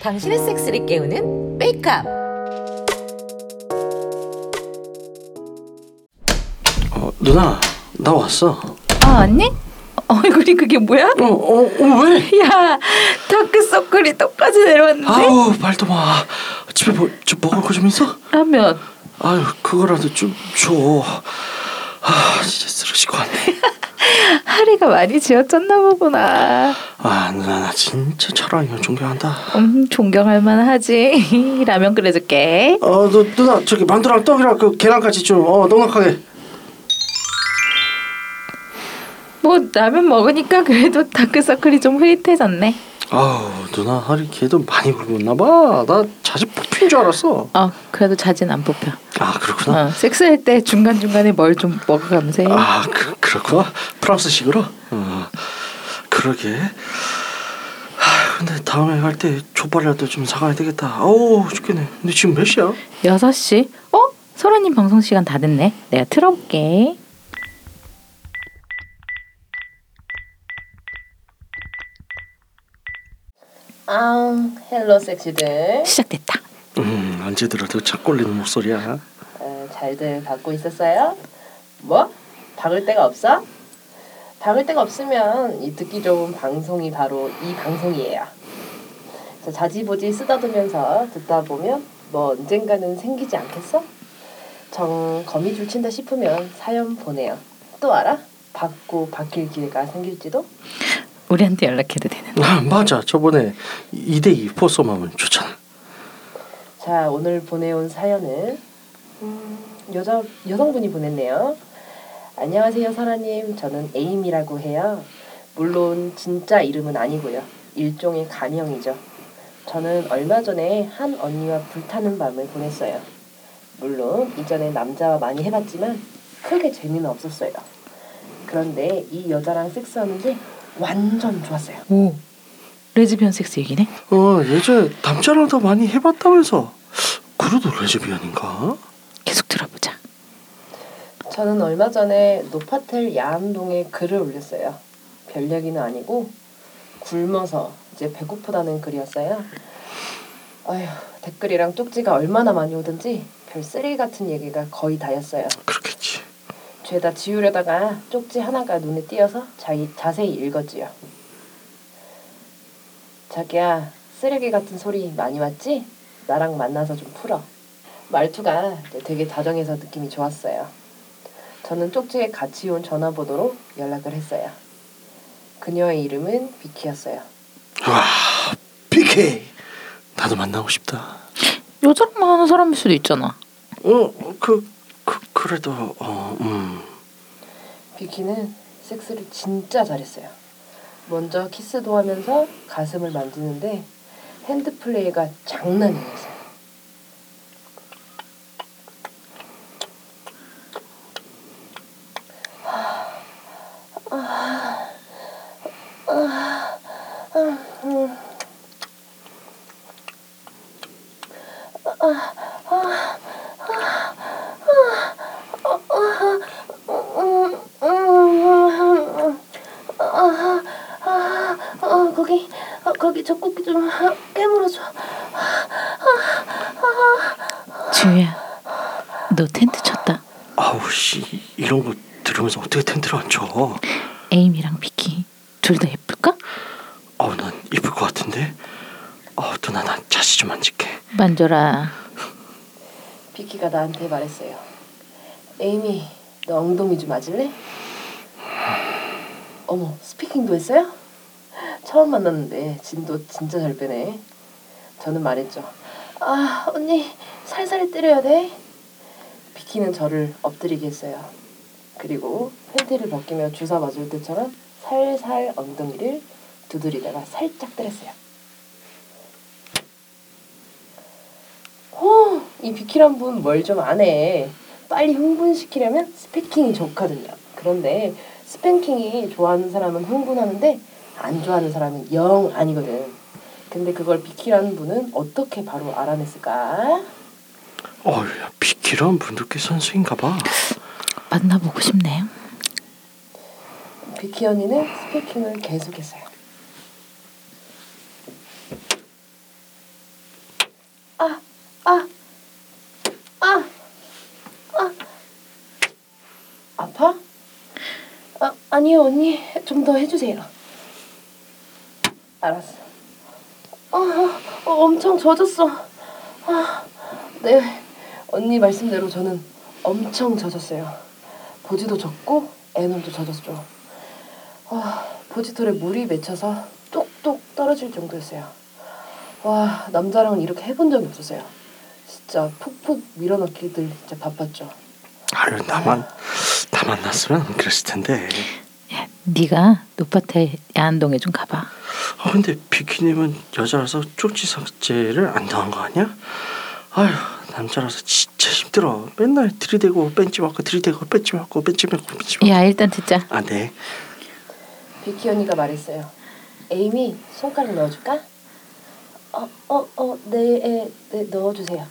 당신의 섹스를 깨우는 메이크업. 어, 누나 나 왔어. 아 언니? 얼굴이 그게 뭐야? 어, 어, 어 왜? 야 다크서클이 똑같이 내려왔는데 아우 말도 마. 집에 뭐, 좀 먹을 거 좀 있어? 라면 아유 그거라도 좀 줘. 아 진짜 쓰러질 것 같네. 하리가 많이 지어졌나 보구나. 아 누나 나 진짜 철왕이야. 존경한다. 음 존경할 만하지. 라면 끓여줄게. 어, 너 누나 저기 만두랑 떡이랑 그 계란까지 좀 어, 넉넉하게. 뭐 라면 먹으니까 그래도 다크서클이 좀 흐릿해졌네 아우 누나 허리 걔도 많이 굶었나 봐. 나 자주 뽑힌 줄 알았어. 어 그래도 자진 안 뽑혀 아 그렇구나. 어, 섹스할 때 중간 중간에 뭘 좀 먹어가면서 해 아 그, 그렇구나. 프랑스식으로. 어, 그러게. 아 근데 다음에 갈 때 족발이라도 좀 사가야 되겠다. 아우 죽겠네. 근데 지금 몇 시야? 여섯 시 어? 설아님 방송 시간 다 됐네 내가 틀어볼게 아, hello 섹시들. 시작됐다 음 언제 들어도 착 감기는 목소리야. 어, 잘들 받고 있었어요? 뭐? 박을 데가 없어? 박을 데가 없으면 이 듣기 좋은 방송이 바로 이 방송이에요. 자, 자지보지 쓰다듬면서 듣다 보면 뭐 언젠가는 생기지 않겠어? 정 거미줄 친다 싶으면 사연 보내요. 또 알아? 받고 바뀔 기회가 생길지도? 우리한테 연락해도 되는 아 맞아 저번에 2대2 포섬하면 좋잖아. 자 오늘 보내온 사연은 음, 여자 여성분이 보냈네요. 안녕하세요 사라님 저는 에임이라고 해요. 물론 진짜 이름은 아니고요. 일종의 가명이죠. 저는 얼마 전에 한 언니와 불타는 밤을 보냈어요. 물론 이전에 남자와 많이 해봤지만 크게 재미는 없었어요. 그런데 이 여자랑 섹스하는 게 완전 좋았어요. 오 레즈비언 섹스 얘기네 어 예전에 남자랑 더 많이 해봤다면서. 그래도 레즈비언인가? 계속 들어보자 저는 얼마 전에 노파텔 야암동에 글을 올렸어요. 별 얘기는 아니고 굶어서 이제 배고프다는 글이었어요. 아휴 댓글이랑 쪽지가 얼마나 많이 오든지 별 쓰레기 같은 얘기가 거의 다였어요. 그렇겠지. 죄다 지우려다가 쪽지 하나가 눈에 띄어서 자, 자세히 읽었지요. 자기야 쓰레기 같은 소리 많이 왔지? 나랑 만나서 좀 풀어. 말투가 되게 다정해서 느낌이 좋았어요. 저는 쪽지에 같이 온 전화번호로 연락을 했어요. 그녀의 이름은 비키였어요. 와 PK. 나도 만나고 싶다. 여자랑 만나는 사람일 수도 있잖아 어 그 그, 그래도 어 음. 비키는 섹스를 진짜 잘했어요. 먼저 키스도 하면서 가슴을 만지는데 hand 플레이가 장난이 아니었어요. 아, 거기 아, 거기 젖꼭지 좀 깨물어줘. 지우야 너 텐트 쳤다 아우 씨 이런 거 들으면서 어떻게 텐트를 안 쳐? 에임이랑 비키 둘 다 예쁠까? 어우 난 이쁠 것 같은데. 어 누나 난 자시 좀 만져라 비키가 나한테 말했어요. 에이미, 너 엉덩이 좀 맞을래? 어머, 스피킹도 했어요? 처음 만났는데 진도 진짜 잘 빼네. 저는 말했죠. 아, 언니, 살살 때려야 돼. 비키는 저를 엎드리게 했어요. 그리고 팬티를 벗기며 주사 맞을 때처럼 살살 엉덩이를 두드리다가 살짝 때렸어요. 어, 이 비키란 분 뭘 좀 아네. 빨리 흥분시키려면 스패킹이 좋거든요. 그런데 스팽킹이 좋아하는 사람은 흥분하는데 안 좋아하는 사람은 영 아니거든. 근데 그걸 비키라는 분은 어떻게 바로 알아냈을까? 어야 비키란 분들께 선수인가 봐. 만나보고 싶네 비키 언니는 스피킹을 계속했어요. 아, 아, 아, 아, 아파? 아, 아니요 언니 좀 더 해주세요. 알았어. 아, 어, 엄청 젖었어. 아, 네, 언니 말씀대로 저는 엄청 젖었어요. 보지도 젖고 애놀도 젖었죠. 아, 보지털에 물이 맺혀서 똑똑 떨어질 정도였어요. 와, 남자랑은 이렇게 해본 적이 없었어요. 진짜 푹푹 밀어넣기들 진짜 바빴죠. 아유 나만 나 만 났으면 그랬을 텐데. 야, 네가 노파태 야한동에 좀 가봐. 아 근데 비키님은 여자라서 쪽지 삭제를 안 당한 거 아니야? 아휴 남자라서 진짜 힘들어. 맨날 들이대고 뺀지 맞고 들이대고 뺀지 맞고 뺀지 맞고 뺀지 맞고. 야 일단 듣자. 아 네. 비키 언니가 말했어요. 에이미 손가락 넣어줄까? 어, 어, 어, 네, 에, 네, 넣어주세요.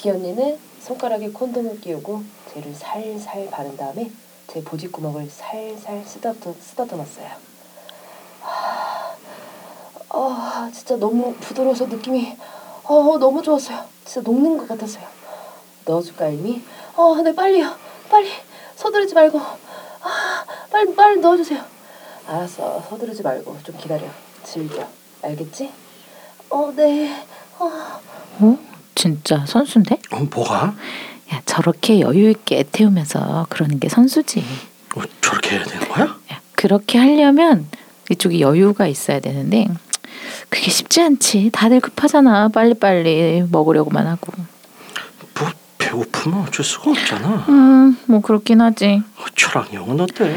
비키 언니는 손가락에 콘돔을 끼우고 쟤를 살살 바른 다음에 제 보직구멍을 살살 쓰다듬, 쓰다듬었어요. 아, 아, 진짜 너무 부드러워서 느낌이 어, 너무 좋았어요. 진짜 녹는 것 같았어요. 넣어줄까, 에이미? 어, 네, 빨리요. 빨리. 서두르지 말고. 아, 빨리, 빨리 넣어주세요. 알았어. 서두르지 말고 좀 기다려. 즐겨. 알겠지? 어, 네. 어. 어? 진짜 선수인데? 어 뭐가? 야 저렇게 여유 있게 애 태우면서 그러는 게 선수지. 어, 저렇게 해야 되는 거야? 야, 그렇게 하려면 이쪽이 여유가 있어야 되는데 그게 쉽지 않지. 다들 급하잖아. 빨리빨리 먹으려고만 하고. 뭐 배고프면 어쩔 수가 없잖아. 음, 뭐 그렇긴 하지. 어, 저랑 형은 어때?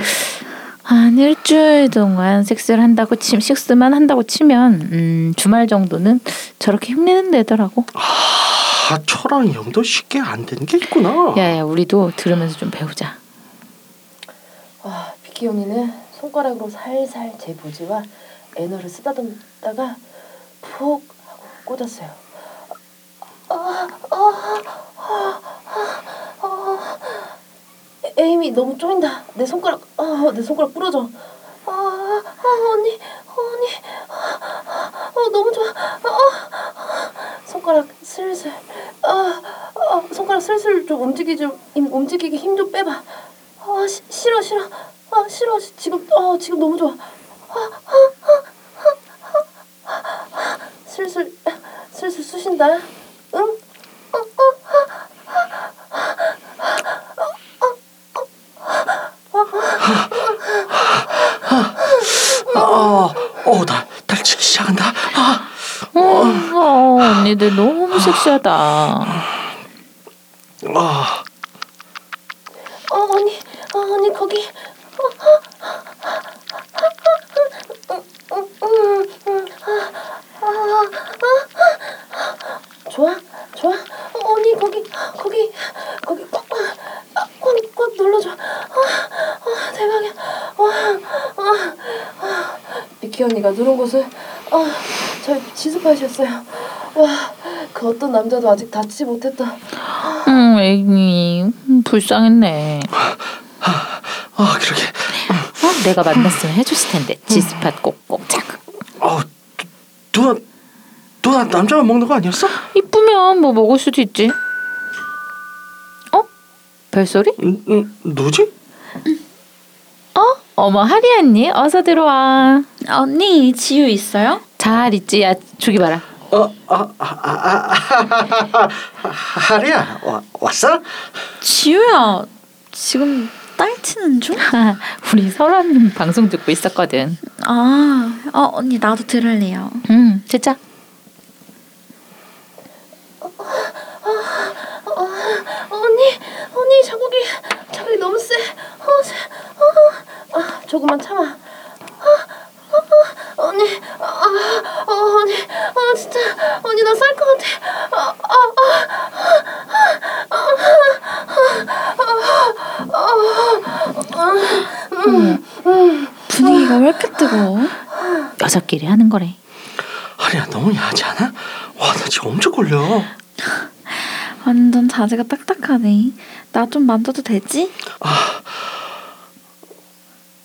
한 일주일 동안 섹스를 한다고 치 섹스만 한다고 치면 음, 주말 정도는 저렇게 흉내는 내더라고. 아 저랑 형도 쉽게 안 되는 게 있구나. 야야 우리도 들으면서 좀 배우자. 아, 비키 언니는 손가락으로 살살 제 보지와 애너를 쓰다듬다가 푹 하고 꽂았어요. 아, 아, 아, 아, 아, 에- 에이미 너무 쪼인다. 내 손가락, 아, 내 손가락 부러져. 아, 아 언니, 언니, 아, 어, 너무 좋아. 아, 아, 손가락 슬슬, 아, 아, 손가락 슬슬 좀 움직이 좀 움직이게 힘좀 빼봐. 아 시, 싫어 싫어 아 싫어 시- 지금 어 지금 너무 좋아 아, 아, 아, 아, 아, 아, 슬슬 슬슬 쑤신다 응 어, 아, 어, 나 달치기 시작한다. 아, 어, 어, 언니들 너무 섹시하다. 아, 어 언니 어 언니 거기. 좋아 좋아. 어, 언니 거기 거기 거기 꽉꽉꽉 눌러줘. 아, 아 대박이야. 와 아, 아. 비키 언니가 누른 곳은 아 저희 지수팟이었어요 와 그 어떤 남자도 아직 닿지 못했다 음, 애기 음, 불쌍했네. 아, 그러게. 어, 내가 만났으면 해줬을 텐데 지스팟 꼭꼭 자극. 어, 누나, 누나 남자만 먹는 거 아니었어? 이쁘면 뭐 먹을 수도 있지. 어? 별소리? 음, 음, 누지? 어? 어머 하리 언니 어서 들어와. 언니 지유 있어요? 잘 있지? 야 저기 봐라. 어, 아, 아, 아, 아, 아, 아, 하리야, 와, 왔어? 지유야 지금 딸 치는 중? 우리 설아님 방송 듣고 있었거든. 아, 어 언니 나도 들을래요. 음, 진짜. 언니, 언니 자국이 자국이 너무 세. 어, 세. 어, 아, 조금만 참아. 아, 아, 아, 언니, 아, 아, 어, 언니, 아, 진짜, 언니 나 살 것 같아. 아, 아, 분위기가 왜 이렇게 뜨거워? 여자끼리 하는 거래. 하리야, 너무 야하지 않아? 와, 나 지금 엄청 걸려. 완전 자세가 딱딱하네. 나 좀 만져도 되지?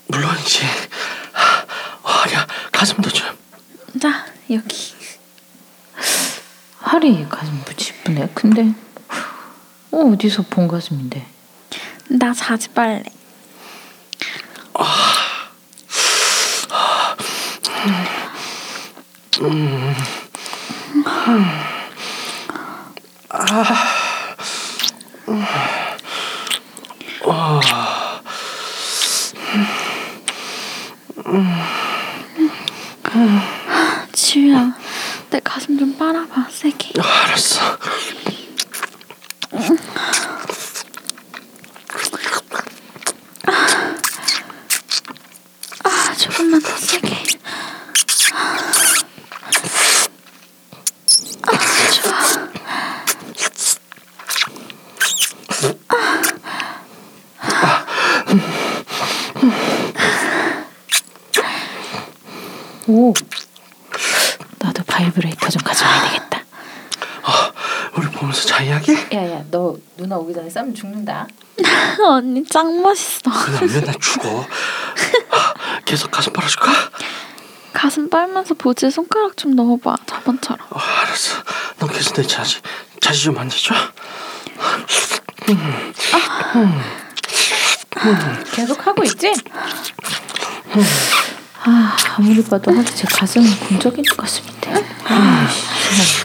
물, 물론이지. 어, 야 가슴도 좀. 자 여기. 하리 가슴 무지 이쁘네. 근데 어, 어디서 본 가슴인데? 나 자지 빨래. 지우야, 내 가슴 좀 빨아봐, 세게. 아, 알았어. 아, 조금만 더 세게. 아, 좋아. 오. 나도 바이브레이터 좀 가져와야 되겠다. 우리 보면서 자위하게? 야야, 너 누나 오기 전에 싸면 죽는다. 언니 짱 멋있어. 그냥 맨날 죽어. 아, 계속 가슴 빨아줄까? 가슴 빨면서 보지에 손가락 좀 넣어봐, 저번처럼. 어, 알았어. 넌 계속 내 자지 자지 좀 만져줘. 계속 하고 있지? 아, 아무리 봐도 하리 제 가슴은 공적인 가슴인데. 아, 씨.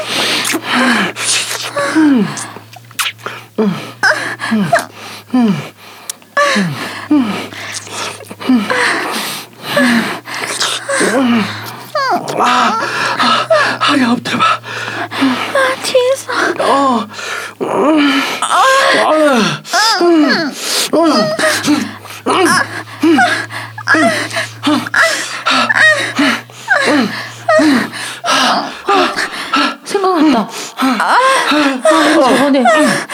하리 엎드려봐. 아, 뒤에서. 어. 음. 아. 음. 음. 생각났다. 저번에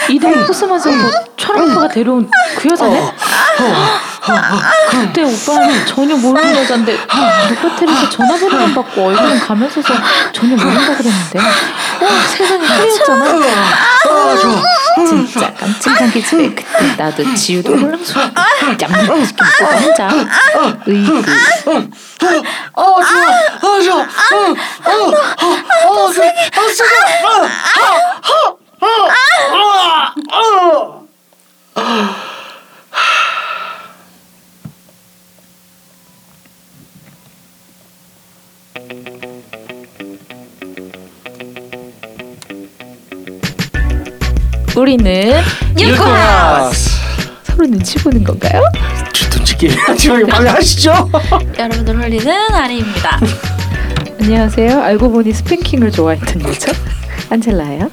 이대리 코스마에서 뭐 촬영파가 데려온 그 여자네? 그때 오빠는 전혀 모르는 여잔데 루카텔에서 전화번호만 받고 얼굴은 가면서서 전혀 모른다 그랬는데 와 세상에 하리였잖아. 아, 좋아. 진짜 깜찍한 기집애 그때 나도 지우도 짱 시켜 먹고 혼자 으이그 아, 좋아. 아, 좋아. 어, 어, 어, 어, 우리는 유코스. 서로 눈치 보는 건가요? 게임 지금 방해 하시죠? 여러분들 홀리는 아리입니다. 안녕하세요. 알고 보니 스팽킹을 좋아했던 여자 안젤라예요.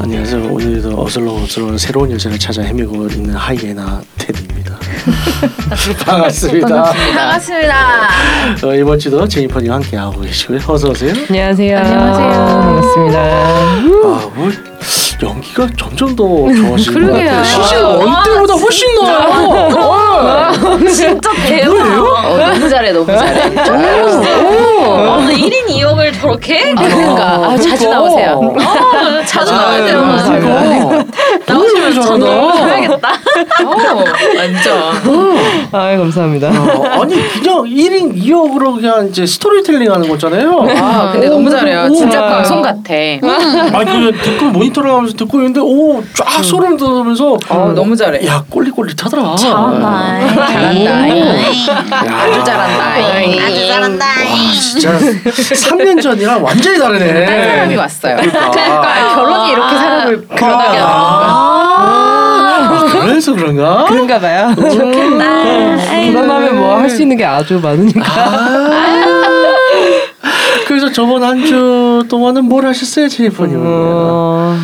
안녕하세요. 오늘도 어슬렁어슬렁 새로운 여자를 찾아 헤매고 있는 하이에나 테드입니다. 반갑습니다. 반갑습니다. 어, 이번 주도 제니퍼님 함께 하고 계시고요. 어서 오세요. 안녕하세요. 안녕하세요. 반갑습니다. 아, 뭐 연기가 점점 더 좋아지는 것 그러게요. 같아요. 시즌 원 때보다 훨씬 나아요. 진짜 대박. 어, 너무 잘해, 너무 잘해. 어, 1인 2역을 저렇게? 그러니까 아, 자주 그러니까. 나오세요. 어, 자주 나와야 돼요. 아, 그 나오시면 너무 저도 잘한다. 해야겠다. 어, 완전. 아, 감사합니다. 어, 아니 그냥 1인 2역으로 그냥 이제 스토리텔링 하는 거잖아요. 아, 근데 너무 잘해요. 오, 진짜 오. 방송 같아. 아니 그냥 듣고 모니터를 하면서 듣고 있는데 오 쫙 소름 돋으면서 어, 너무 잘해. 야 꼴릿꼴릿하더라. 잘한다. 잘한다. 야. 아주 잘한다. 아주 잘한다. 와 진짜 3년 전이랑 완전히 다르네. 딴 사람이 왔어요. 그러니까. 결혼이 이렇게 사람을 그러게 하는 아, 그래서 그런가? 그런가 봐요. 결혼하면 뭐 할 수 있는 게 아주 많으니까. 그래서 저번 한 주 동안은 뭘 하셨어요, 제니퍼님은? 어,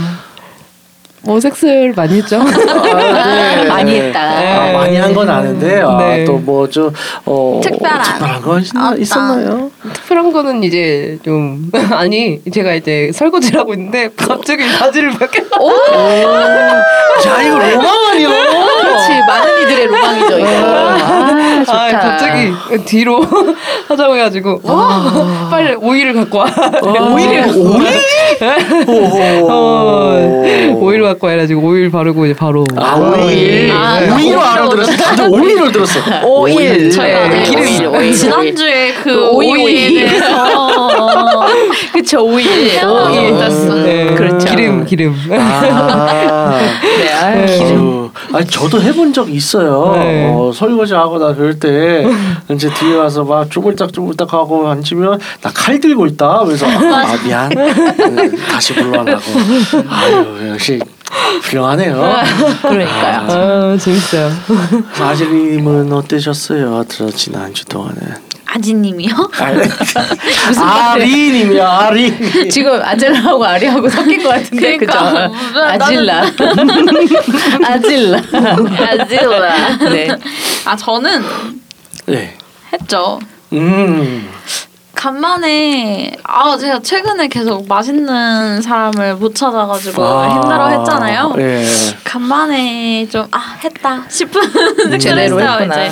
뭐 섹스를 많이 했죠. 아, 네. 많이 했다. 아, 많이 한 건 아는데 아, 네. 또뭐저 어, 특별한. 특별한 거 있나. 있었나요? 특별한 거는 이제 좀 아니 제가 이제 설거지를 하고 있는데 갑자기 바지를 벗겨. 야 이거 로망 아니야? 많은 이들의 로망이죠 이거. 아 좋다. 아, 갑자기 뒤로 하자고 해가지고 와 빨리 오이를 갖고 와. 오이를 갖고 와. 어, 오이를 갖고 와 해가지고 오일 바르고 이제 바로 아 오일 아, 오일로 아, 알아들었어 다들 오일로 들었어 오일. 저희가 네, 기름이 오일. 지난주에 그 오이, 오이에 오이. 대해서 그쵸 오일. 오일 땄어. 네, 그렇죠. 기름 기름. 아 네, 아, 기름. 어, 아니 저도 해본 적 있어요. 네. 어, 설거지 하거나 그럴 때 이제 뒤에 와서 막 쪼물딱 쪼물딱 하고 앉으면 나 칼 들고 있다. 그래서 아 미안 음, 다시 불러나고 아유 역시 훌륭하네요. 그러니까요. 아 재밌어요. 아지님은 어떠셨어요? 저 지난 주 동안은 아지님이요? 무슨 아리님이야 아리. 지금 아젤라하고 아리하고 섞인 것 같은데 그러니까. 그죠? 나는- 아질라. 아질라. 아질라. 네. 아 저는 네. 했죠. 음. 간만에 아 제가 최근에 계속 맛있는 사람을 못 찾아가지고 아, 힘들어했잖아요. 예. 간만에 좀 아 했다 싶은 했구나. 이제.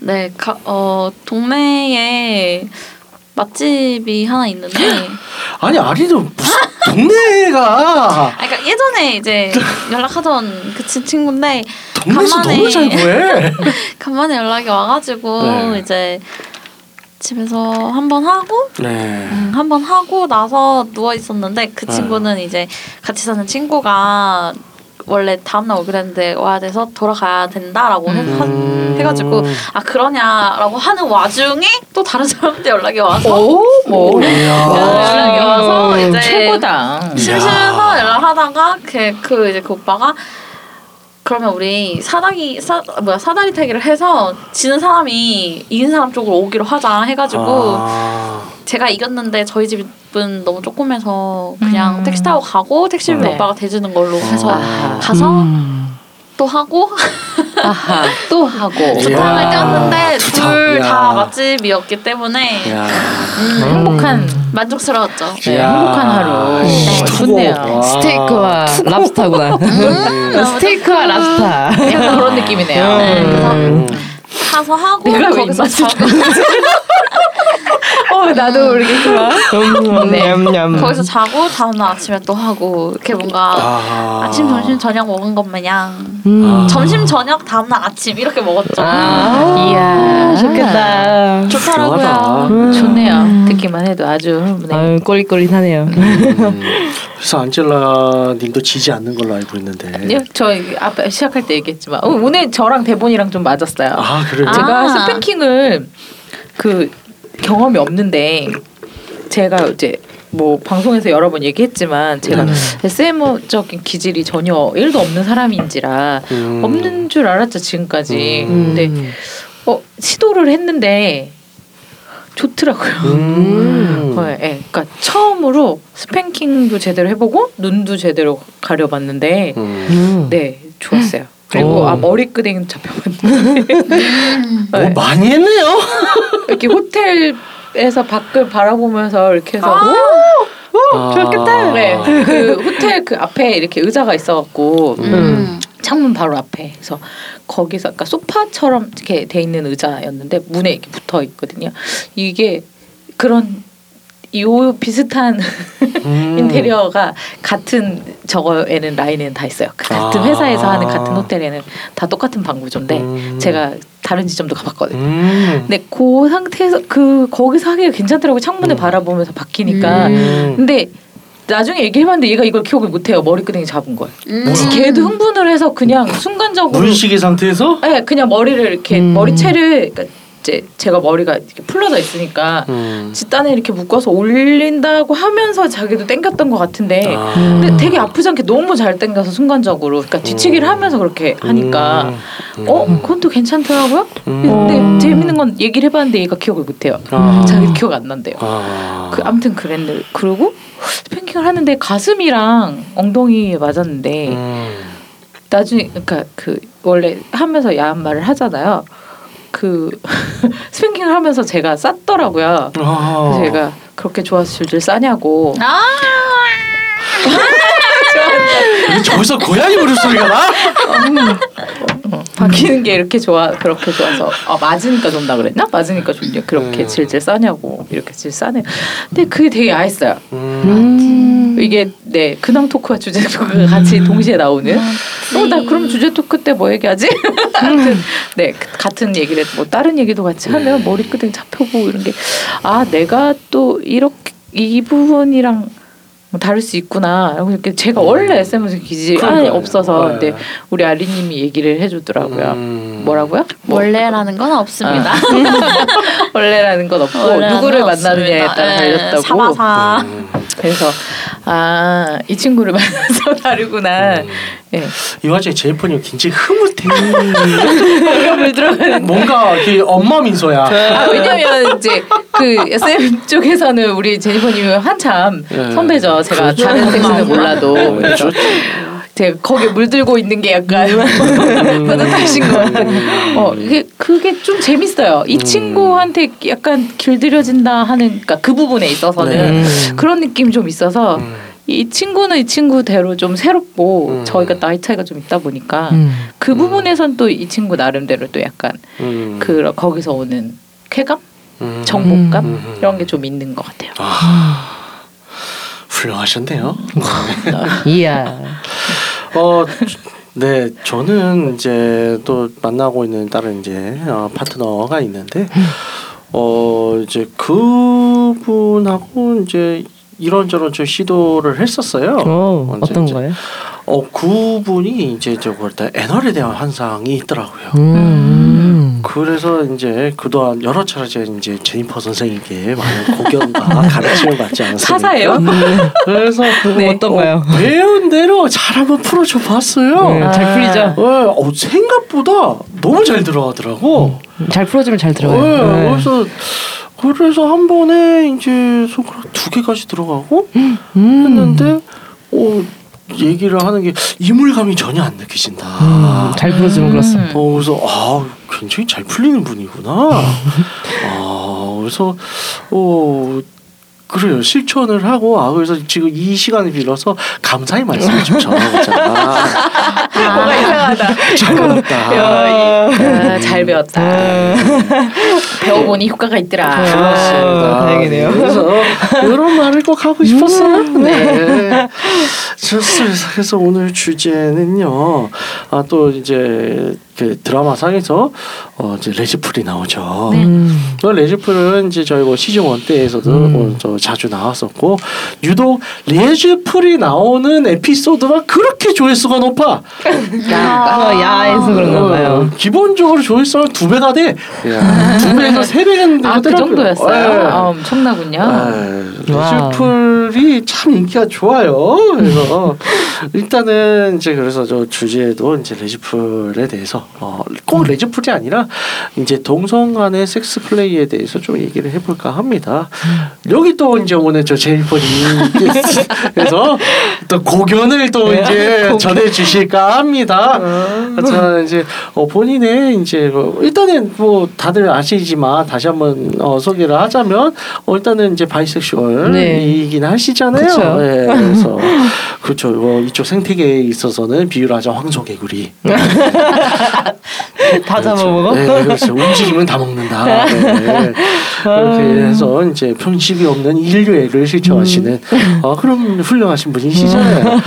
네, 가, 어 동네에 맛집이 하나 있는데, 아니 아리도 무슨 동네가 아, 그러니까 예전에 이제 연락하던 그 친- 친구인데 동네에서 간만에- 너무 잘 구해. 간만에 연락이 와가지고 네. 이제 집에서 한 번 하고 네. 음, 한 번 하고 나서 누워 있었는데 그 네. 친구는 이제 같이 사는 친구가 원래 다음날 오기로 했는데 와야 돼서 돌아가야 된다라고 해, 음. 하, 해가지고 아 그러냐라고 하는 와중에 또 다른 사람한테 연락이 와서 오, 뭐. 이야. 연락이 와서 이제 최고다. 심심해서 연락하다가 그, 그 이제 그 오빠가 그러면 우리 사다리 사 뭐야 사다리 타기를 해서 지는 사람이 이긴 사람 쪽으로 오기로 하자 해가지고 아. 제가 이겼는데 저희 집은 너무 조그매서 그냥 음. 택시 타고 가고 택시비 네. 오빠가 대주는 걸로 해서 아하. 가서 음. 또 하고 아하, 또 하고. 예. 이야. 탕을 뛰었는데. 둘 다. 맛집이었기 때문에 야. 음, 행복한, 만족스러웠죠. 네, 이야. 행복한 하루. 네. 좋네요. 와. 스테이크와 랍스타구나. 음, 스테이크와 랍스타. 약간 그런 느낌이네요. 네, 그래서 음. 가서 하고 내가 왜 거기서 자고 어, 나도 모르겠구나. 네. 거기서 자고 다음날 아침에 또 하고 이렇게 뭔가 아. 아침 점심 저녁 먹은 것 마냥 음. 점심 저녁 다음날 아침 이렇게 먹었죠. 아, 이야. 좋겠다. 좋더라고요. 훌륭하다. 좋네요. 듣기만 해도 아주. 네. 아유 꼬릿꼬릿하네요. 음. 그래서 안젤라 님도 지지 않는 걸로 알고 있는데. 아니요, 저 앞에 시작할 때 얘기했지만 어, 오늘 저랑 대본이랑 좀 맞았어요. 아 그래요? 제가 아. 스팽킹을 그 경험이 없는데 제가 이제 뭐 방송에서 여러 번 얘기했지만 제가 음. SM적인 기질이 전혀 1도 없는 사람인지라 음. 없는 줄 알았죠 지금까지. 음. 근데 어, 시도를 했는데 좋더라고요. 음. 어, 예, 그러니까 처음으로 스팽킹도 제대로 해보고 눈도 제대로 가려봤는데 음. 음. 네 좋았어요. 그리고 오. 아 머리끄댕 잡혀봤는데 뭐 네, 많이 했네요. 이렇게 호텔에서 밖을 바라보면서 이렇게 해서 아. 좋겠다. 네, 그 호텔 그 앞에 이렇게 의자가 있어갖고 음. 창문 바로 앞에 그래서 거기서 그러니까 소파처럼 이렇게 돼 있는 의자였는데 문에 이렇게 붙어 있거든요. 이게 그런 요 비슷한 음. 인테리어가 같은 저거에는 라인에는 다 있어요. 그 같은 아. 회사에서 하는 같은 호텔에는 다 똑같은 방 구조인데 음. 제가 다른 지점도 가봤거든요. 음. 근데 그 상태에서 그 거기서 하기가 괜찮더라고 요 창문을 음. 바라보면서 바뀌니까. 음. 근데 나중에 얘기해봤는데 얘가 이걸 기억을 못해요. 머리끄댕이 잡은 걸. 음. 걔도 흥분을 해서 그냥 순간적으로 무의식의 상태에서. 네, 그냥 머리를 이렇게 음. 머리채를 그러니까 이제 제가 머리가 이렇게 풀러져 있으니까 음. 집단에 이렇게 묶어서 올린다고 하면서 자기도 땡겼던 것 같은데 아. 근데 되게 아프지 않게 너무 잘 땡겨서 순간적으로 그러니까 뒤치기를 음. 하면서 그렇게 하니까 음. 어 그건 또 괜찮더라고요. 음. 근데 음. 재밌는 건 얘기를 해봤는데 얘가 기억을 못해요. 아. 자기 기억 안 난대요. 아. 그 아무튼 그랬는데 그리고 스팽킹을 하는데 가슴이랑 엉덩이에 맞았는데 음. 나중에 그러니까 그 원래 하면서 야한 말을 하잖아요. 그 스팽킹을 하면서 제가 쌌더라고요. 아. 그래서 제가 그렇게 좋았을 줄 싸냐고. 아왜 저기서 고양이 울음소리가 나? 바뀌는 게 이렇게 좋아 그렇게 좋아서 아 맞으니까 좋나 그랬나? 맞으니까 좋냐 그렇게 음. 질질 싸냐고 이렇게 질질 싸네. 근데 그게 되게 야했어요. 음. 음. 이게 네 근황 토크와 주제 토크가 같이 동시에 나오는. 어, 나 그럼 주제 토크 때 뭐 얘기하지? 아무튼 네 그- 같은 얘기를 뭐 다른 얘기도 같이 하면 머리끄댕 잡혀보고 이런 게 아 내가 또 이렇게 이 부분이랑 뭐 다를 수 있구나. 이렇게 제가 원래 SMS 기질이 그러니까요. 없어서 네. 근데 우리 아리님이 얘기를 해주더라고요. 음. 뭐라고요? 뭐 원래라는 건 없습니다. 원래라는 건 없고 원래라는 누구를 건 만나느냐에 없습니다. 따라 예, 달렸다고. 사바사. 음. 그래서 아 이 친구를 만나서 다르구나. 음. 예. 이 와중에 제이폰이 굉장히 흐뭇해. 물 들어가는. 뭔가 그 엄마 민소야. 아 왜냐면 이제 그 SM 쪽에서는 우리 제니퍼님이 한참 예. 선배죠. 제가 그렇죠. 다른 섹스는 몰라도 네, 그렇죠. 제가 거기에 물들고 있는 게 약간 음. 뿌듯하신 것 같아요. 어 이게 그게 좀 재밌어요. 이 음. 친구한테 약간 길들여진다 하는 그러니까 그 부분에 있어서는 네. 그런 느낌이 좀 있어서 음. 이 친구는 이 친구대로 좀 새롭고 음. 저희가 나이 차이가 좀 있다 보니까 음. 그 부분에선 또 이 친구 나름대로 또 약간 음. 그 거기서 오는 쾌감, 음. 정복감 음. 이런 게 좀 있는 것 같아요. 아, 훌륭하셨네요. 이야. 어, 네, 저는 이제 또 만나고 있는 다른 이제 어, 파트너가 있는데, 어 이제 그분하고 이제 이런저런 좀 시도를 했었어요. 어, 언제 어떤 이제 거예요? 어 그분이 이제 저걸 때 애널에 대한 환상이 있더라고요. 음. 그래서 이제 그동안 여러 차례 이제 제니퍼 선생님께 많은 고견과 가르침을 받지 않았습니까? 사사예요? 그래서 네. 어떤가요? 어, 배운 대로 잘 한번 풀어줘 봤어요. 네, 잘 풀리죠. 네, 어, 생각보다 너무 잘 들어가더라고. 잘 풀어주면 잘 네, 들어가요. 네. 그래서 그래서 한 번에 이제 손가락 두 개까지 들어가고 음. 했는데 어 얘기를 하는 게 이물감이 전혀 안 느껴진다. 음, 잘 풀어주면 그렇습니다. 어 그래서 아 굉장히 잘 풀리는 분이구나. 아 그래서 어 그래요 실천을 하고 아 그래서 지금 이 시간을 빌어서 감사의 말씀을 좀 전하고자. 뭐가 이상하다. 잘 배웠다. 아, 잘 배웠다. 배워보니 효과가 있더라. 아, 다행이네요. 그래서 이런 말을 꼭 하고 싶었어요. 네. 좋습니다. 그래서 오늘 주제는요. 아 또 이제 그 드라마 상에서 어 이제 레지풀이 나오죠. 음. 그 레지풀은 이제 저희 뭐 시즌 1 때에서도 음. 어, 저 자주 나왔었고 유독 레즈플이 나오는 에피소드가 그렇게 조회수가 높아. 아, 야해서 그런가 봐요. 어, 기본적으로 조회수가 두 배가 돼. 두 배에서 세 배는 아, 그. 정도였어요? 예. 아, 엄청나군요. 와우. 레즈플이 참 인기가 좋아요. 그래서 일단은 이제 그래서 저 주제도 이제 레즈플에 대해서 어, 꼭 레즈플이 아니라 이제 동성 간의 섹스 플레이에 대해서 좀 얘기를 해볼까 합니다. 여기 또 이제 오늘 저 제이퍼님 그래서 또 고견을 또 이제 전해주실까 합니다. 자 이제 어, 본인의 이제 뭐 일단은 뭐 다들 아시 지만 다시 한번 어, 소개를 하자면 어, 일단은 이제 바이섹슈얼이긴 하시잖아요. 그쵸. 예, 그래서 그렇죠. 뭐 이쪽 생태계에 있어서는 비유하자 황소개구리. 다 잡아먹어? 네, 그렇죠. 움직이면 다 먹는다. 네. 그렇게 해서 이제 편식이 없는 인류애를 실천하시는 어, 그런 훌륭하신 분이시잖아요.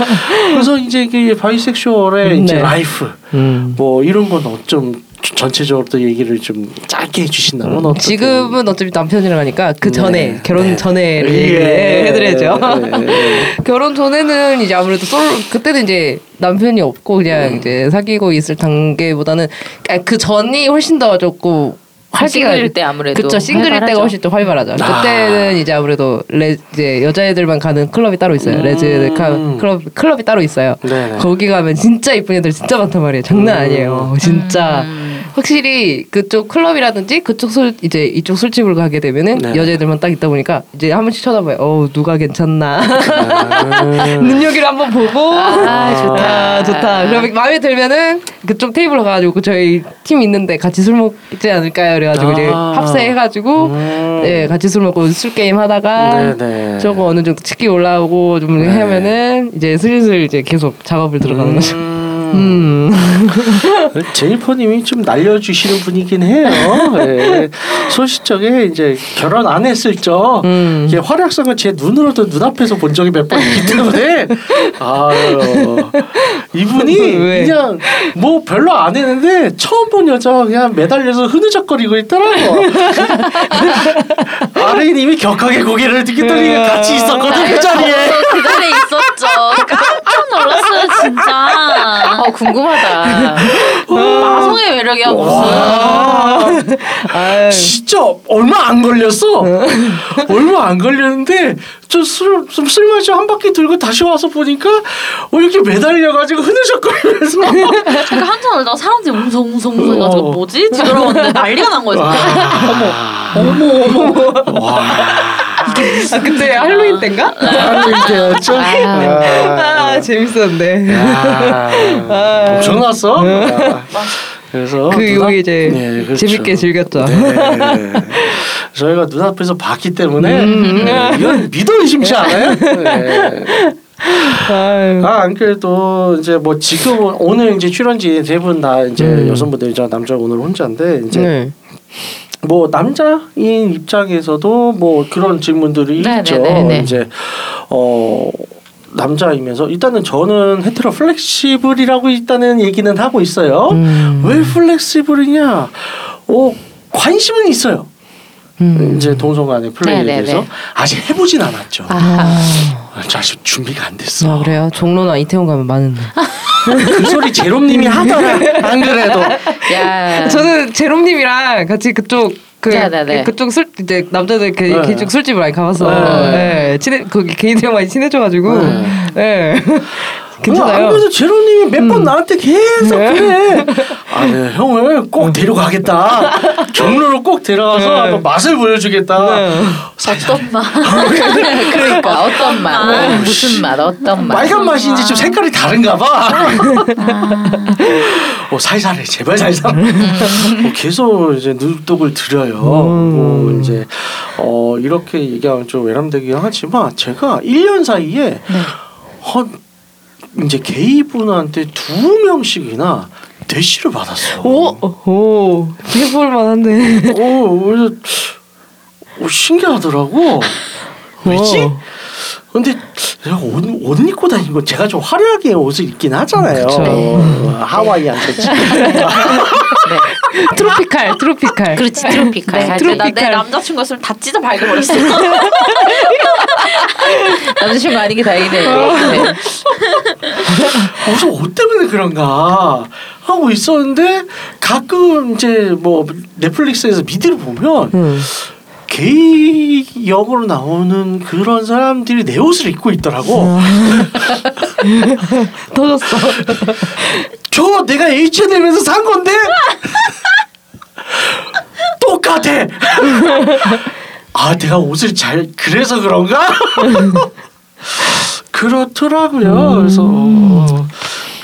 그래서 이제 그 bisexual의 이제 네. life 음. 뭐 이런 건 어쩜 전체적으로 또 얘기를 좀 짧게 해주신다면 어떻게? 지금은 어차피 남편이랑 하니까 그 네. 전에 결혼 네. 전에를 예. 얘기를 해드려야죠. 네, 네. 결혼 전에는 이제 아무래도 솔 그때는 이제 남편이 없고 그냥 음. 이제 사귀고 있을 단계보다는 아, 그 전이 훨씬 더 좋고 활기가 싱글일 때 아무래도 그쵸 싱글일 때가 활발하죠. 훨씬 더 활발하죠. 아. 그때는 이제 아무래도 레 이제 여자애들만 가는 클럽이 따로 있어요. 음. 레즈 카, 클럽 클럽이 따로 있어요. 네, 네. 거기 가면 진짜 이쁜 애들 진짜 많단 말이에요. 장난 음. 아니에요. 진짜 음. 확실히 그쪽 클럽이라든지 그쪽 술 이제 이쪽 술집을 가게 되면은 네. 여자애들만 딱 있다 보니까 이제 한 번씩 쳐다봐요. 어 누가 괜찮나 아, 눈여기를 한번 보고 아, 좋다. 아, 좋다. 그러면 마음에 들면은 그쪽 테이블로 가가지고 저희 팀 있는데 같이 술 먹지 않을까요? 그래가지고 이제 아. 합세해가지고 음. 네 같이 술 먹고 술 게임 하다가 네네. 저거 어느 정도 치기 올라오고 좀 네. 하면은 이제 슬슬 이제 계속 작업을 들어가는 거죠. 음. 음. 제니퍼님이 좀 날려주시는 분이긴 해요. 예. 소시적에 이제 결혼 안 했을 적 음. 이게 활약상을 제 눈으로도 눈앞에서 본 적이 몇 번 있기 때문에 아유 이분이 왜? 그냥 뭐 별로 안 했는데 처음 본 여자 그냥 매달려서 흐느적거리고 있더라고. 아레이님이 격하게 고개를 들더니 같이 있었거든 그 자리에. 그 자리에 있었 죠. 깜짝 놀랐어요 진짜. 어 궁금하다. 마성의 매력이야 무슨. 와. 아유. 진짜 얼마 안 걸렸어. 얼마 안 걸렸는데 좀술좀 마시고 한 바퀴 돌고 다시 와서 보니까 어, 이렇게 매달려가지고 흐느적거리면서 잠깐 한참 놀다가 사람들이 웅성웅성 해가지고 어. 뭐지? 뒤돌아봤는데 난리가 난 거예요. 어머 어머 와아 그때 할로윈 때인가? 할로윈 때였죠. 아 재밌었는데. 야, 엄청났어. 아, 그래서 그 여기 이제 네, 그렇죠. 재밌게 즐겼죠. 네. 저희가 눈앞에서 봤기 때문에 네, 이건 믿어 의심치 않아요. 네. 아유. 아, 안 그래도 이제 뭐 지금 오늘 이제 출연진 세분다 이제 음. 여성분들이죠. 남자 오늘 혼자인데 이제 네. 뭐 남자인 입장에서도 뭐 그런 질문들이 네, 있죠. 네, 네, 네. 이제 어 남자이면서 일단은 저는 hetero flexible이라고 일단은 얘기는 하고 있어요. 음. 왜 flexible이냐? 어 관심은 있어요. 음. 이제 동성 간의 플레이에 네, 네, 대해서 네. 아직 해보진 않았죠. 아, 저 아직 준비가 안 됐어. 아 그래요? 종로나 이태원 가면 많은데. 그 소리 제롬님이 하더라. 안 그래도. 야. 저는 제롬님이랑 같이 그쪽 그 네, 네, 네. 그쪽 술 이제 남자들 그 네. 그쪽 술집 많이 가봐서 네. 네. 친해 거기 개인들 많이 친해져가지고 네. 네. 안 괜찮아요. 그래도 제롬님이 몇번 음. 나한테 계속 네. 그래. 아, 네, 형을 꼭 데려가겠다. 경로로 꼭 데려가서 네. 한번 맛을 보여주겠다. 네. 어떤 맛? 그러니까 어떤 맛, 무슨 맛, 어떤 맛. 빨간 맛인지 좀 색깔이 다른가 봐. 어, 살살해. 제발 살살. 어, 계속 이제 눈독을 들여요. 음. 뭐 이제 어, 이렇게 얘기하면 좀 외람되긴 하지만 제가 1년 사이에 한 이제 게이분한테 두 명씩이나 대시를 받았어. 오, 오, 해볼 만한데. 어, 그래서 어, 신기하더라고. 왜지? 어. 근데 옷, 옷 입고 다니는 거 제가 좀 화려하게 옷을 입긴 하잖아요. 그쵸. 어, 하와이안 셔츠. 트로피칼, 트로피칼. 그렇지 트로피칼. 네, 트로피칼. 나내 남자친구였으면 다 찢어 발겨버렸어. 남자친구 아닌 게 다행이네요. 네. 무슨 옷 때문에 그런가 하고 있었는데 가끔 이제 뭐 넷플릭스에서 미드를 보면 응. 게이 역으로 나오는 그런 사람들이 내 옷을 입고 있더라고. 터졌어. 저거 내가 H&M에서 산 건데 똑같아. 아 내가 옷을 잘 그래서 그런가? 그렇더라고요. 그래서 어,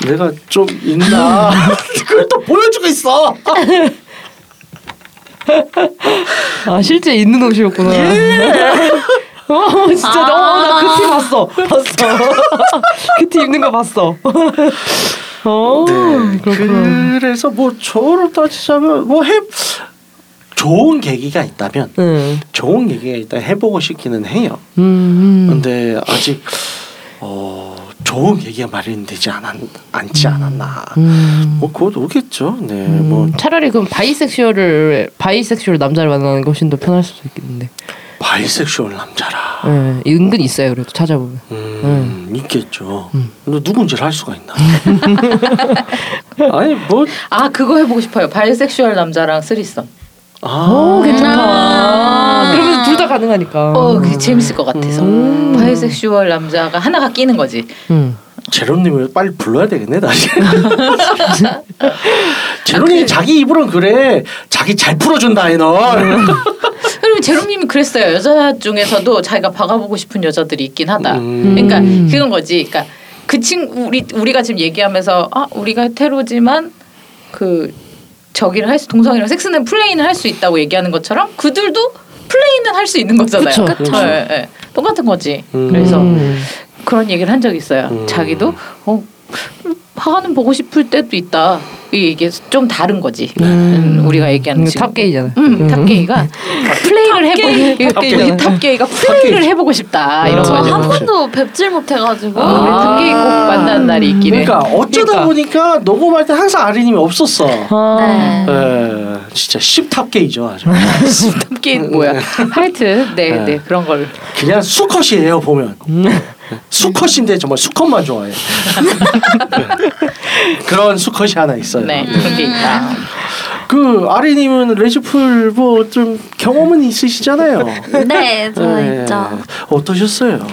내가 좀 있나 그걸 또 보여주고 있어. 아 실제 있는 옷이었구나. 어 진짜 아. 너나그 티 봤어. 봤어. 그 티 입는 거 봤어. 어 네. 그렇구나. 그래서 뭐 저로 따지자면 뭐해 좋은 계기가 있다면 응. 좋은 계기가 있다 해보고 싶기는 해요. 음. 음. 근데 아직 어 좋은 계기가 마련되지 않았, 않지 않았나. 음. 뭐곧 오겠죠. 네, 음, 뭐 차라리 그럼 bisexual을 bisexual 남자를 만나는 게 훨씬 더 편할 수도 있겠는데. bisexual 남자라. 예, 은근 있어요. 그래도 찾아보면. 음, 있겠죠. 음. 근데 누군지를 알 수가 있나? 아니 뭐 아 그거 해보고 싶어요. bisexual 남자랑 threesome. 아, 오 괜찮다. 아. 그러면 둘 다 가능하니까. 어, 그게 재밌을 것 같아서. 음. bisexual 남자가 하나가 끼는 거지. 음. 제로님을 빨리 불러야 되겠네 다시. 제로님 자기 입으로는 그래. 자기 잘 풀어준다 anal. 그리고 제롬님이 그랬어요. 여자 중에서도 자기가 박아보고 싶은 여자들이 있긴 하다. 음. 그러니까 그런 거지. 그러니까 그 친구 우리 우리가 지금 얘기하면서 아 우리가 hetero지만 그 저기를 할 수 동성이랑 섹스는 플레이는 할 수 있다고 얘기하는 것처럼 그들도 플레이는 할 수 있는 거잖아요. 그쵸, 그쵸. 예, 예. 똑같은 거지. 음. 그래서 음. 그런 얘기를 한 적이 있어요. 음. 자기도 어 박아는 보고 싶을 때도 있다. 이게 좀 다른 거지. 음, 우리가 얘기하는 지금. top게이잖아. 음, top게이가 플레이를 해보고 top게이가 플레이를 해보고 싶다 이런 저 거죠. 한 번도 뵙질 못해가지고 어, 우리 top게이 꼭 만나는 날이 있기를. 그러니까 어쩌다 그러니까. 보니까 녹음할 때 항상 아리님이 없었어. 아. 네. 예, 진짜 10탑게이죠 아주. 탑게이 뭐야? 하여튼 네, 네. 네 그런 걸. 그냥 수컷이에요 보면. 수컷인데 정말 수컷만 좋아해. 그런 수컷이 하나 있어요. 네 그런 게 있다. 그 아리님은 레즈풀 뭐 좀 경험은 있으시잖아요. 네, 저 네. 있죠. 어떠셨어요?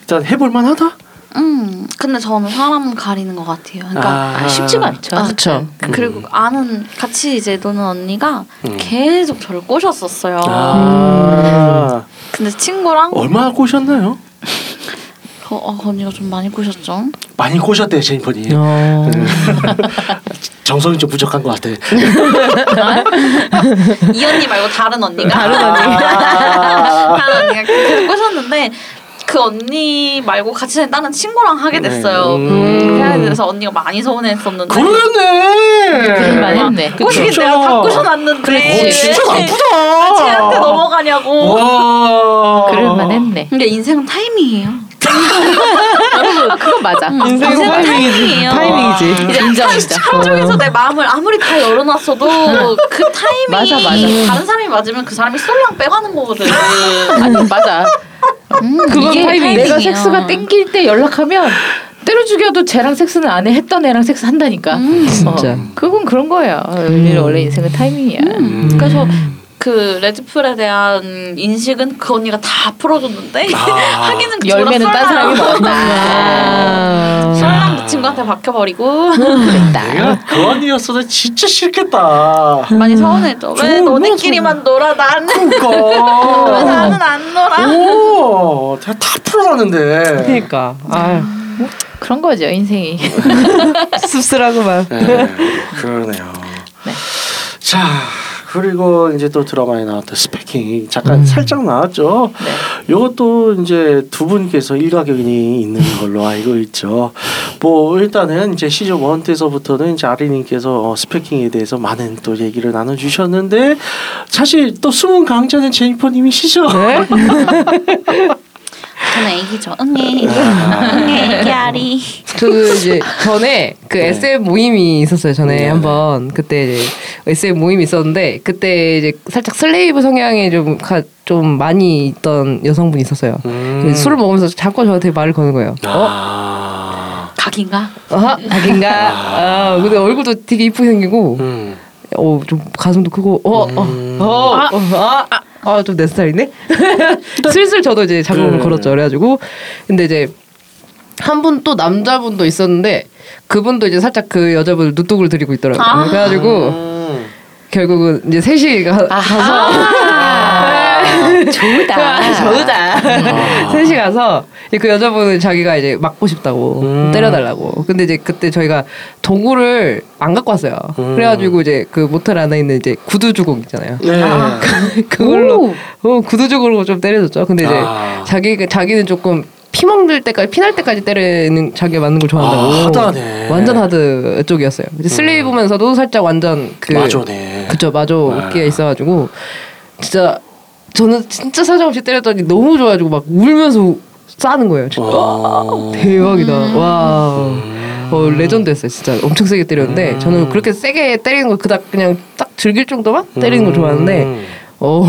일단 해볼만하다. 음, 근데 저는 사람 가리는 것 같아요. 그러니까 아, 쉽지가 않죠. 아, 그쵸. 그리고 아는 같이 이제 노는 언니가 음. 계속 저를 꼬셨었어요. 아, 근데 친구랑 얼마나 꼬셨나요? 어, 어, 그 언니가 좀 많이 꼬셨죠. 많이 꼬셨대요 제니퍼님. 어. 정성이 좀 부족한 것 같아. 이 언니 말고 다른 언니가 다른 언니. 아, 다른 언니가 계속 꼬셨는데 그 언니 말고 같이 다니는 다른 친구랑 하게 됐어요. 음. 그래야 돼서 언니가 많이 서운했었는데 그러네. 그럴만 했네. 꼬시긴. 내가 다 꼬셔놨는데 어, 진짜 나쁘다. 쟤한테 넘어가냐고. 와. 그럴만 했네. 근데 인생은 타이밍이에요. 아, 그건 맞아. 인생은 인생은 타이밍이지. 타이밍이에요. 타이밍이지. 이제 인정 인정. 하루 종일서 내 마음을 아무리 다 열어놨어도 그 타이밍이 맞아, 맞아. 다른 사람이 맞으면 그 사람이 쏠랑 빼가는 거거든. 아니 맞아. 그건 이게 타이밍이지. 내가 섹스가 땡길 때 연락하면 때려 죽여도 쟤랑 섹스는 안 해. 했던 애랑 섹스 한다니까. 진짜. 어, 그건 그런 거야. 원래 인생은 타이밍이야. 그래서 그 레드풀에 대한 인식은 그 언니가 다 풀어줬는데 아. 하기는 그 열매는 딴 사람이 먹었다. 아. 쏠랑 그 친구한테 박혀버리고 그랬다. 내가 그 언니였어도 진짜 싫겠다. 많이 서운했죠. 왜좀 너네끼리만 놀아 나는 왜 그러니까. 나는 안 놀아. 오, 다 풀어놨는데. 그러니까. 아, 그런 거죠 인생이. 씁쓸하구만. 네, 그러네요. 네. 자, 그리고 이제 또 드라마에 나왔던 스패킹 잠깐 살짝 나왔죠. 네. 이것도 이제 두 분께서 일가견이 있는 걸로 알고 있죠. 뭐 일단은 이제 시즌 1 때서부터는 이제 아리님께서 어, 스패킹에 대해서 많은 또 얘기를 나눠주셨는데 사실 또 숨은 강자는 제니퍼님이시죠. 네? 저는 애기죠. 응애 응애 애기아리. 그 이제 전에 그 SM 모임이 있었어요. 전에 네. 한번 그때 이제 SM 모임이 있었는데 그때 이제 살짝 슬레이브 성향이 좀, 가, 좀 많이 있던 여성분이 있었어요. 음. 술을 먹으면서 자꾸 저한테 말을 거는 거예요. 어? 아. 각인가? 어? 자기인가? 아, 근데 얼굴도 되게 이쁘게 생기고, 음. 어, 좀 가슴도 크고, 어, 음. 어, 어, 어, 아, 아, 좀 내 스타일이네? 슬슬 저도 이제 자극을 네. 걸었죠. 그래가지고, 근데 이제, 한 분 또 남자분도 있었는데, 그분도 이제 살짝 그 여자분을 누뚝을 들이고 있더라고요. 아. 그래가지고, 음. 결국은 이제 셋이 가, 가서, 아, 좋다. 저우다. 셋이 가서 그 여자분은 자기가 이제 맞고 싶다고 음. 때려달라고. 근데 이제 그때 저희가 도구를 안 갖고 왔어요. 음. 그래가지고 이제 그 모텔 안에 있는 이제 구두 주걱 있잖아요. 네. 그걸로 어, 구두 주걱으로 좀 때려줬죠. 근데 이제 아. 자기 자기는 조금 피 먹을 때까지 피날 때까지 때리는 자기가 맞는 걸 좋아한다고. 아, 하드하네. 완전 하드 쪽이었어요. 이제 슬레이 보면서도 살짝 완전 그 마조네. 그쵸 마조 아. 어깨가 있어가지고 진짜 저는 진짜 사정없이 때렸더니 너무 좋아가지고 막 울면서 싸는 거예요. 진짜 어. 대박이다. 음. 와. 어, 레전드였어요. 진짜 엄청 세게 때렸는데 음. 저는 그렇게 세게 때리는 거 그닥 그냥 딱 즐길 정도만 때리는 걸 좋아하는데 음. 어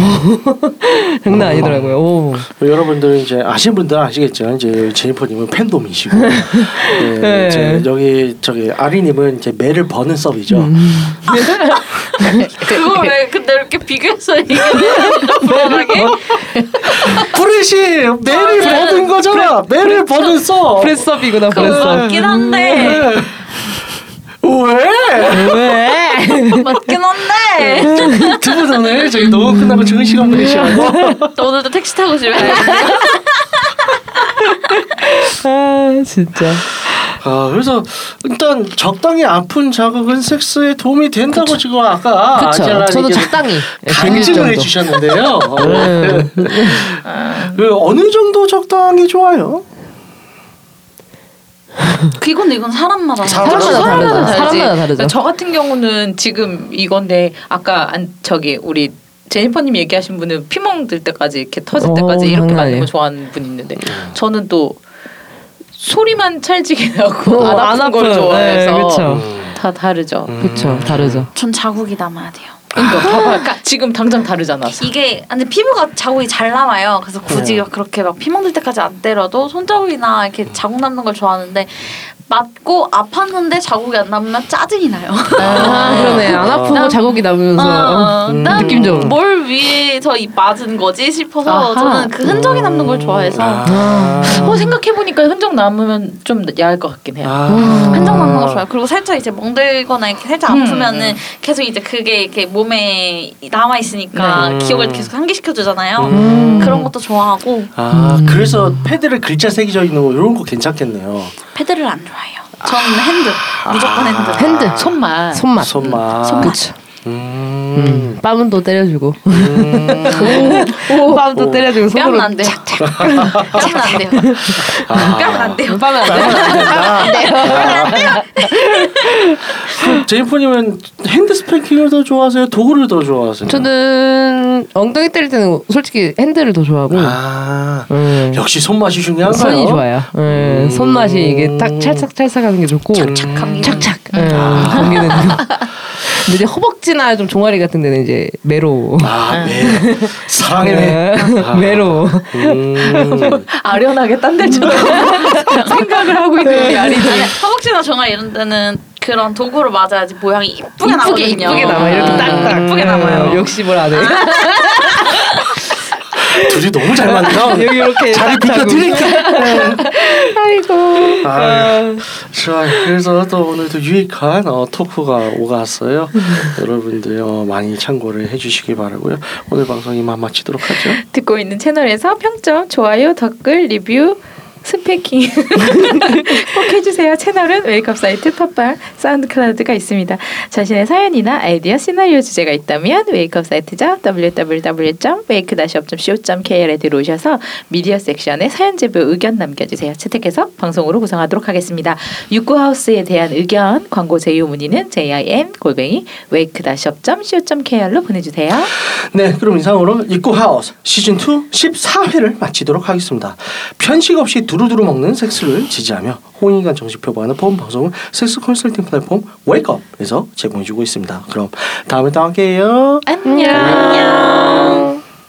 장난 아니더라고요. 오. 여러분들 이제 아시는 분들 은 아시겠죠. 이제 제니퍼님은 팬돔이시고, 네, 네. 이제 여기 저기 아리님은 이제 매를 버는 섭이죠. 음. 그거 왜 근데 이렇게 비교해서 얘기하는 불안하게? 브레시 매를 버는 거잖아. 매를 버는 섭. 프레스업이구나 프레스업. 맞긴 한데 왜? 왜? 맞긴 한데 두분 오늘 저기 너무 끝나고 좋은 시간 보내시라고. 오늘도 택시 타고 집에 아 진짜. 아 그래서 일단 적당히 아픈 자극은 섹스에 도움이 된다고 지금 아까 그쵸. 저도 적당히 간증을 정도. 해주셨는데요. 어, 네. 그 어느 정도 적당히 좋아요? 이건 이건 사람마다 사람마다 사람마다 다르죠. 다르지. 사람마다 다르죠. 저 같은 경우는 지금 이건데 아까 안 저기 우리 제니퍼님 얘기하신 분은 피멍 들 때까지 이렇게 터질 어, 때까지 이렇게 장난 맞는 아니에요. 거 좋아하는 분 있는데 저는 또 소리만 찰지게 나고 어, 안 아픈 걸 좋아해서 네, 그쵸. 음. 다 다르죠. 그렇죠. 다르죠. 전 자국이 남아야 돼요. 그러니까 봐봐, 그러니까 지금 당장 다르잖아. 이게 근데 피부가 자국이 잘 남아요. 그래서 굳이 네. 막 그렇게 막 피멍 들 때까지 안 때려도 손자국이나 이렇게 자국 남는 걸 좋아하는데 맞고 아팠는데 자국이 안 남으면 짜증이 나요. 아, 그러네. 안 아프고 난- 자국이 남으면서 어, 음. 난 느낌 좀. 뭘 위해서 이 맞은 거지 싶어서 아하. 저는 그 흔적이 남는 걸 좋아해서 아. 어 생각해 보니까 흔적 남으면 좀 야할 것 같긴 해요. 아. 흔적 남는 거 좋아요. 그리고 살짝 이제 멍들거나 이렇게 살짝 음, 아프면은 음. 계속 이제 그게 이렇게 몸에 남아 있으니까 네. 기억을 계속 상기시켜 주잖아요. 음. 그런 것도 좋아하고 아 그래서 paddle을 글자 새겨져 있는 거 이런 거 괜찮겠네요. paddle을 안 좋아 저는 hand 무조건 hand. hand. 손만. 손맛. 손맛. 그렇죠. 음. 음. 뺨도 때려주고. 음. 뺨도 오. 때려주고 손으로 안 돼요. 뺨은 안 돼요. 아. 뺨은 안 돼요. 뺨은 안 돼. 그럼 제이퍼님은 hand spanking을 더 좋아하세요? 도구를 더 좋아하세요? 저는 엉덩이 때릴 때는 솔직히 hand를 더 좋아하고. 아 음. 역시 손맛이 중요한가요? 손이 좋아요. 음, 음. 손맛이 이게 딱 찰싹찰싹하는 게 좋고 착착 감기는. 착착 음, 감기는 근데 이제 허벅지나 좀 종아리 같은 데는 이제 매로 아 네. 사랑해. 아. 매로 음. 아련하게 딴 데처럼 생각을 하고 있는 게 아니지. 아니, 종아리 이런 데는 그런 도구를 맞아야지 모양이 이쁘게 나거든요. 이쁘게 남아 이렇게 음. 딱딱 이쁘게 남아요. 역시 뭘안 해. 둘이 너무 잘 맞다. 여기 이렇게 자리 딱 자고. 비켜 드릴게. 아이고. 아, 자, 그래서 또 오늘도 유익한 어, 토크가 오갔어요. 여러분들 어, 많이 참고를 해주시기 바라고요. 오늘 방송 이만 마치도록 하죠. 듣고 있는 채널에서 평점, 좋아요, 댓글, 리뷰, spanking 꼭 해주세요. 채널은 Wake Up 사이트, 팟빵, SoundCloud가 있습니다. 자신의 사연이나 아이디어, 시나리오 주제가 있다면 Wake Up 사이트죠. www.wake-up.co.kr에 들어오셔서 미디어 섹션에 사연 제보 의견 남겨주세요. 채택해서 방송으로 구성하도록 하겠습니다. 육구하우스에 대한 의견, 광고 제휴 문의는 jim 골뱅이 wake-up.co.kr로 보내주세요. 네, 그럼 이상으로 입구 하우스 시즌 2 14회를 마치도록 하겠습니다. 편식 없이 두루두루 먹는 섹스를 지지하며 홍익관 정식 표방하는 본 방송은 섹스 컨설팅 플랫폼 웨이크업에서 제공해주고 있습니다. 그럼 다음에 또 함께해요. 안녕.